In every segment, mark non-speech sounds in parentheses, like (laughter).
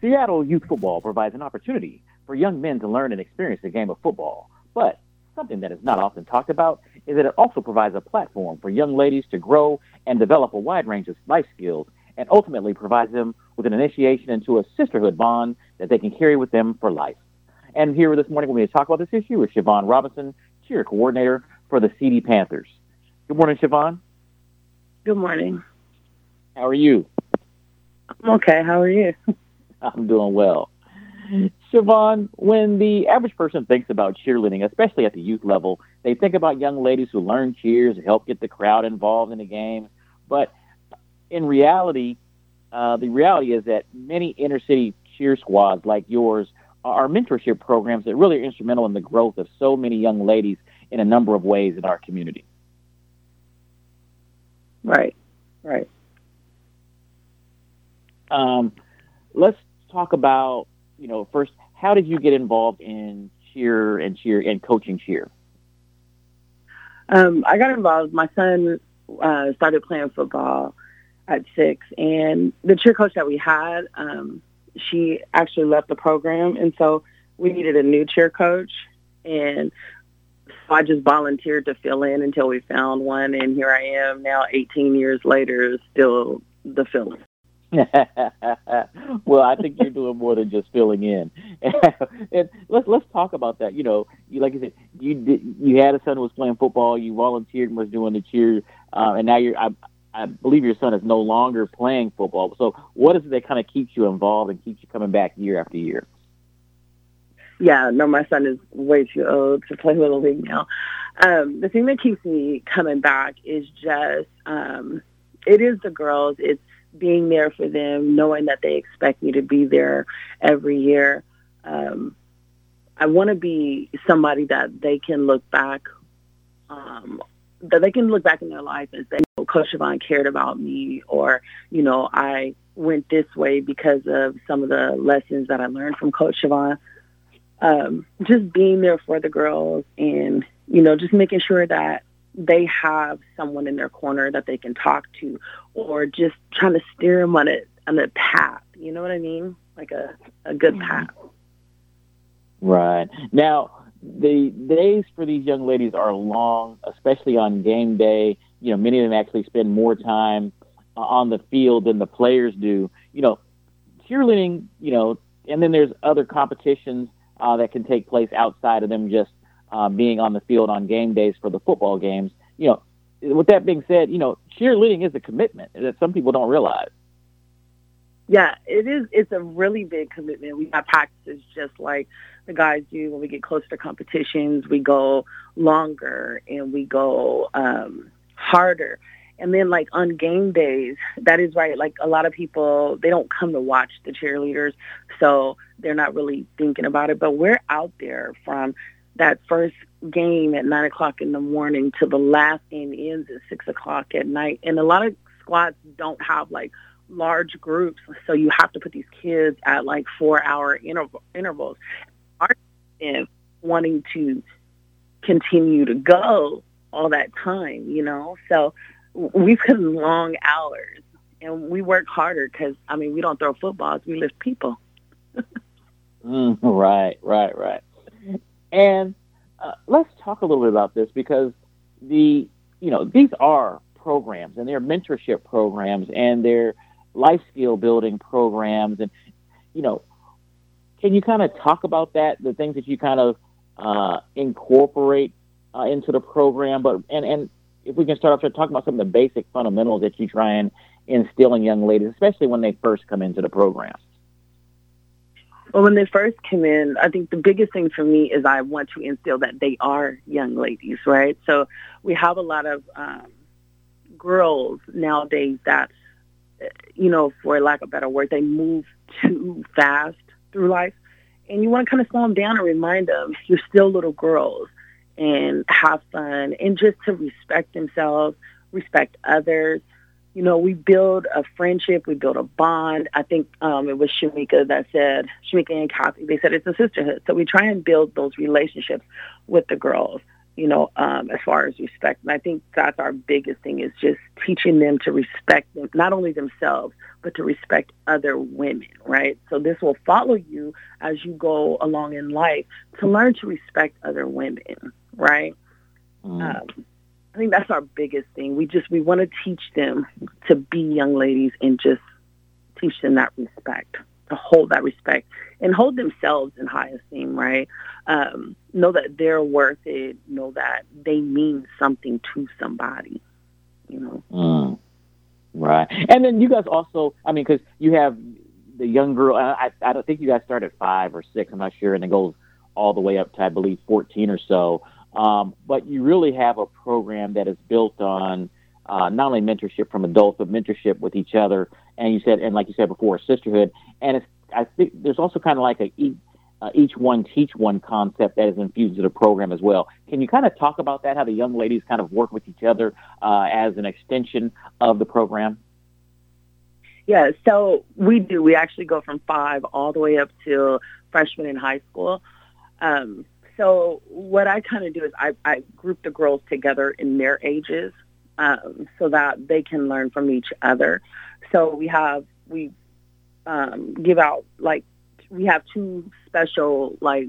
Seattle Youth Football provides an opportunity for young men to learn and experience the game of football. But something that is not often talked about is that it also provides a platform for young ladies to grow and develop a wide range of life skills and ultimately provides them with an initiation into a sisterhood bond that they can carry with them for life. And here this morning, we're going to talk about this issue with Siobhan Robinson, cheer coordinator for the CD Panthers. Good morning, Siobhan. Good morning. How are you? I'm okay. How are you? (laughs) (laughs) I'm doing well. Siobhan, when the average person thinks about cheerleading, especially at the youth level, they think about young ladies who learn cheers and help get the crowd involved in the game. But in reality, uh, the reality is that many inner city cheer squads like yours are mentorship programs that really are instrumental in the growth of so many young ladies in a number of ways in our community. Right, right. Um, let's talk about, you know, first, how did you get involved in cheer and cheer and coaching cheer? Um, I got involved. My son uh, started playing football at six, and the cheer coach that we had, um, she actually left the program, and so we needed a new cheer coach, and so I just volunteered to fill in until we found one, and here I am now, 18 years later, still the filler. (laughs) well, I think you're doing more than just filling in. (laughs) and let's let's talk about that. You know, you like you said, you did, you had a son who was playing football. You volunteered and was doing the cheer, uh, and now you're. I, I believe your son is no longer playing football. So, what is it that kind of keeps you involved and keeps you coming back year after year? Yeah, no, my son is way too old to play little league now. Um, the thing that keeps me coming back is just um, it is the girls. It's being there for them, knowing that they expect me to be there every year. Um, I want to be somebody that they can look back, um, that they can look back in their life and say, oh, Coach Siobhan cared about me, or, you know, I went this way because of some of the lessons that I learned from Coach Siobhan. Um, just being there for the girls and, you know, just making sure that they have someone in their corner that they can talk to or just trying to steer them on a on a path. You know what i mean? Like a a good path. Right. Now the days for these young ladies are long especially on game day. You know many of them actually spend more time uh, on the field than the players do. You know cheerleading you know and then there's other competitions uh, that can take place outside of them just uh, being on the field on game days for the football games. You know, with that being said, you know, cheerleading is a commitment that some people don't realize. Yeah, it is. It's a really big commitment. We have practices just like the guys do when we get closer to competitions. We go longer and we go um, harder. And then like on game days, that is right. Like a lot of people, they don't come to watch the cheerleaders, so they're not really thinking about it. But we're out there from that first game at nine o'clock in the morning to the last game ends at six o'clock at night. And a lot of squads don't have like large groups, so you have to put these kids at like four hour interval, intervals. Our wanting to continue to go all that time, you know. So we put in long hours and we work harder because I mean we don't throw footballs, we lift people. (laughs) mm, right, right, right. And uh, let's talk a little bit about this because the you know these are programs and they're mentorship programs and they're life skill building programs and you know can you kind of talk about that, the things that you kind of uh, incorporate uh, into the program? But and and if we can start off talking about some of the basic fundamentals that you try and instill in young ladies, especially when they first come into the program. Well, when they first come in, I think the biggest thing for me is I want to instill that they are young ladies, right? So we have a lot of um, girls nowadays that, you know, for lack of a better word, they move too fast through life. And you want to kind of slow them down and remind them you're still little girls and have fun and just to respect themselves, respect others, you know, we build a friendship, we build a bond. I think um, it was Shamika that said, Shamika and Kathy, they said it's a sisterhood. So we try and build those relationships with the girls, you know, um, as far as respect. And I think that's our biggest thing is just teaching them to respect them, not only themselves, but to respect other women, right? So this will follow you as you go along in life to learn to respect other women, right? Mm. Um, I think that's our biggest thing. We just we want to teach them to be young ladies and just teach them that respect, to hold that respect and hold themselves in high esteem, right? Um, know that they're worth it. Know that they mean something to somebody. You know. Mm. Right, and then you guys also, I mean, because you have the young girl. I, I don't think you guys start at five or six. I'm not sure, and it goes all the way up to I believe 14 or so. Um, but you really have a program that is built on uh, not only mentorship from adults, but mentorship with each other. And you said, and like you said before, sisterhood. And it's, I think there's also kind of like a uh, each one teach one concept that is infused into the program as well. Can you kind of talk about that? How the young ladies kind of work with each other uh, as an extension of the program? Yeah, so we do. We actually go from five all the way up to freshman in high school. Um, so what I kind of do is I, I group the girls together in their ages um, so that they can learn from each other. So we have we um, give out like we have two special like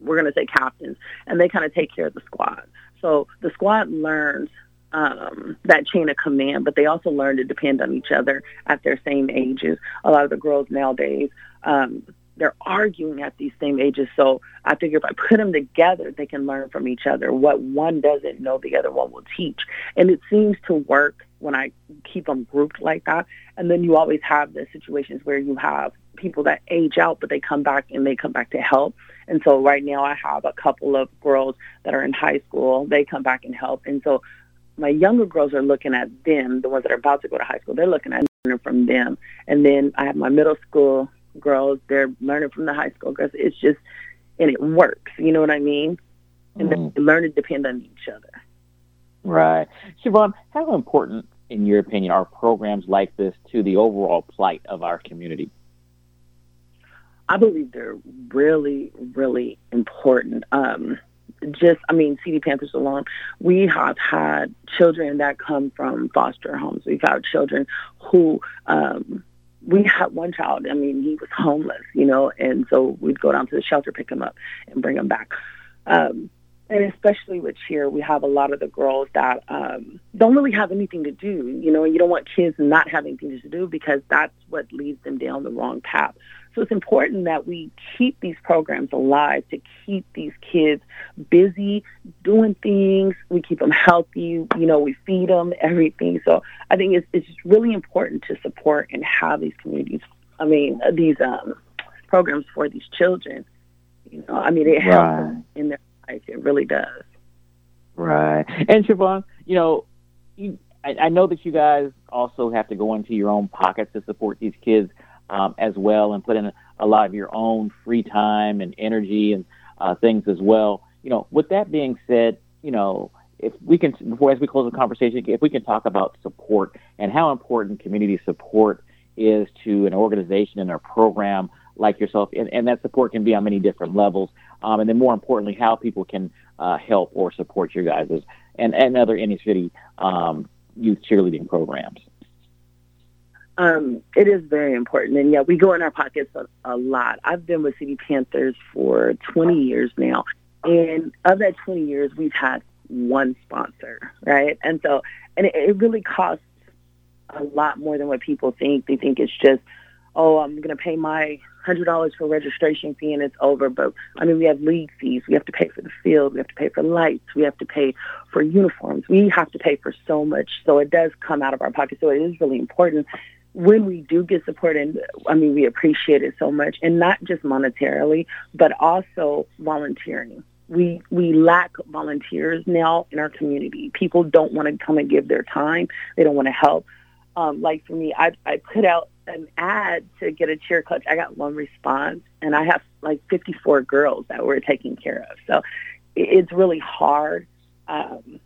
we're going to say captains, and they kind of take care of the squad. So the squad learns um, that chain of command, but they also learn to depend on each other at their same ages. A lot of the girls nowadays, um, they're arguing at these same ages. So I figure if I put them together, they can learn from each other. What one doesn't know, the other one will teach. And it seems to work when I keep them grouped like that. And then you always have the situations where you have people that age out, but they come back and they come back to help. And so right now I have a couple of girls that are in high school. They come back and help. And so my younger girls are looking at them, the ones that are about to go to high school. They're looking at from them. And then I have my middle school girls. They're learning from the high school girls. It's just, and it works. You know what I mean? And mm. they learn to depend on each other. Right. Siobhan, how important, in your opinion, are programs like this to the overall plight of our community? I believe they're really, really important. Um, just, I mean, CD Panthers alone, we have had children that come from foster homes. We've had children who um, we had one child. I mean, he was homeless, you know, and so we'd go down to the shelter, pick him up, and bring him back. Um, and especially with cheer, we have a lot of the girls that um, don't really have anything to do. You know, you don't want kids not having things to do because that's what leads them down the wrong path. So it's important that we keep these programs alive to keep these kids busy doing things. We keep them healthy. You know, we feed them everything. So I think it's it's really important to support and have these communities. I mean, these um, programs for these children. You know, I mean, it helps right. them in their life. It really does. Right. And Siobhan, you know, you, I, I know that you guys also have to go into your own pockets to support these kids um, as well and put in a, a, lot of your own free time and energy and uh, things as well. You know, with that being said, you know, if we can, before as we close the conversation, if we can talk about support and how important community support is to an organization and a program like yourself, and, and that support can be on many different levels, um, and then more importantly, how people can uh, help or support your guys' and, and other inner city um, youth cheerleading programs. Um, it is very important. And yeah, we go in our pockets a, a lot. I've been with CD Panthers for 20 years now. And of that 20 years, we've had one sponsor, right? And so, and it, it really costs a lot more than what people think. They think it's just oh, I'm going to pay my hundred dollars for registration fee and it's over. But I mean, we have league fees. We have to pay for the field. We have to pay for lights. We have to pay for uniforms. We have to pay for so much. So it does come out of our pocket. So it is really important when we do get support, and I mean, we appreciate it so much, and not just monetarily, but also volunteering. We we lack volunteers now in our community. People don't want to come and give their time. They don't want to help. Um, like for me, I I put out an ad to get a cheer coach. I got one response, and I have like 54 girls that we're taking care of. So it's really hard. Um,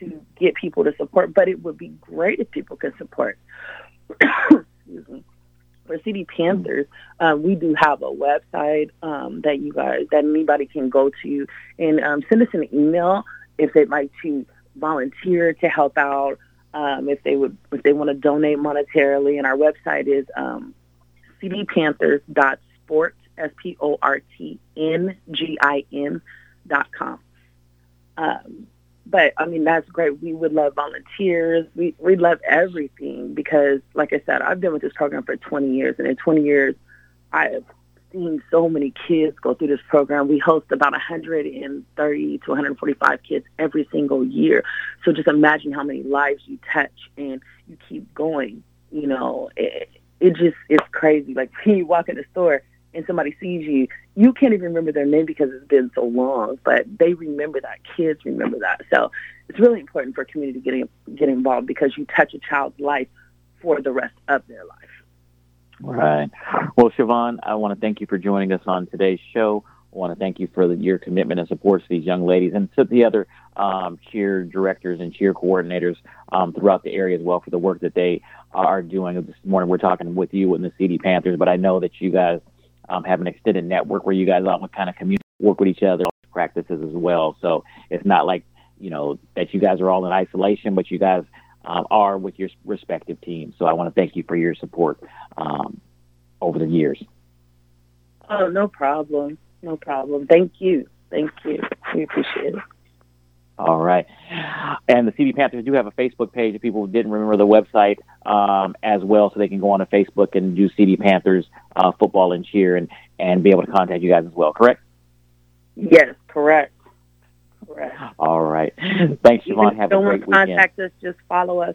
to get people to support, but it would be great if people could support. (coughs) Excuse me. For CD Panthers, um, we do have a website um, that you guys that anybody can go to and um, send us an email if they'd like to volunteer to help out. Um, if they would, if they want to donate monetarily, and our website is um, cdpanthers.sport, s p o r t n g i n dot com. Um, but I mean that's great. We would love volunteers. We we love everything because, like I said, I've been with this program for 20 years, and in 20 years, I have seen so many kids go through this program. We host about 130 to 145 kids every single year. So just imagine how many lives you touch, and you keep going. You know, it, it just it's crazy. Like (laughs) when you walk in the store and somebody sees you, you can't even remember their name because it's been so long, but they remember that. Kids remember that. So it's really important for community to get, get involved because you touch a child's life for the rest of their life. Right. Well, Siobhan, I want to thank you for joining us on today's show. I want to thank you for the, your commitment and support to these young ladies and to the other um, cheer directors and cheer coordinators um, throughout the area as well for the work that they are doing. This morning we're talking with you and the CD Panthers, but I know that you guys um, have an extended network where you guys all kind of work with each other, practices as well. So it's not like you know that you guys are all in isolation, but you guys um, are with your respective teams. So I want to thank you for your support um, over the years. Oh, no problem. No problem. Thank you. Thank you. We appreciate it. All right. And the CD Panthers do have a Facebook page if people didn't remember the website um, as well, so they can go on to Facebook and do CD Panthers uh, football and cheer and, and be able to contact you guys as well, correct? Yes, correct. Correct. All right. Thanks, Siobhan. Have a great weekend. contact us, just follow us.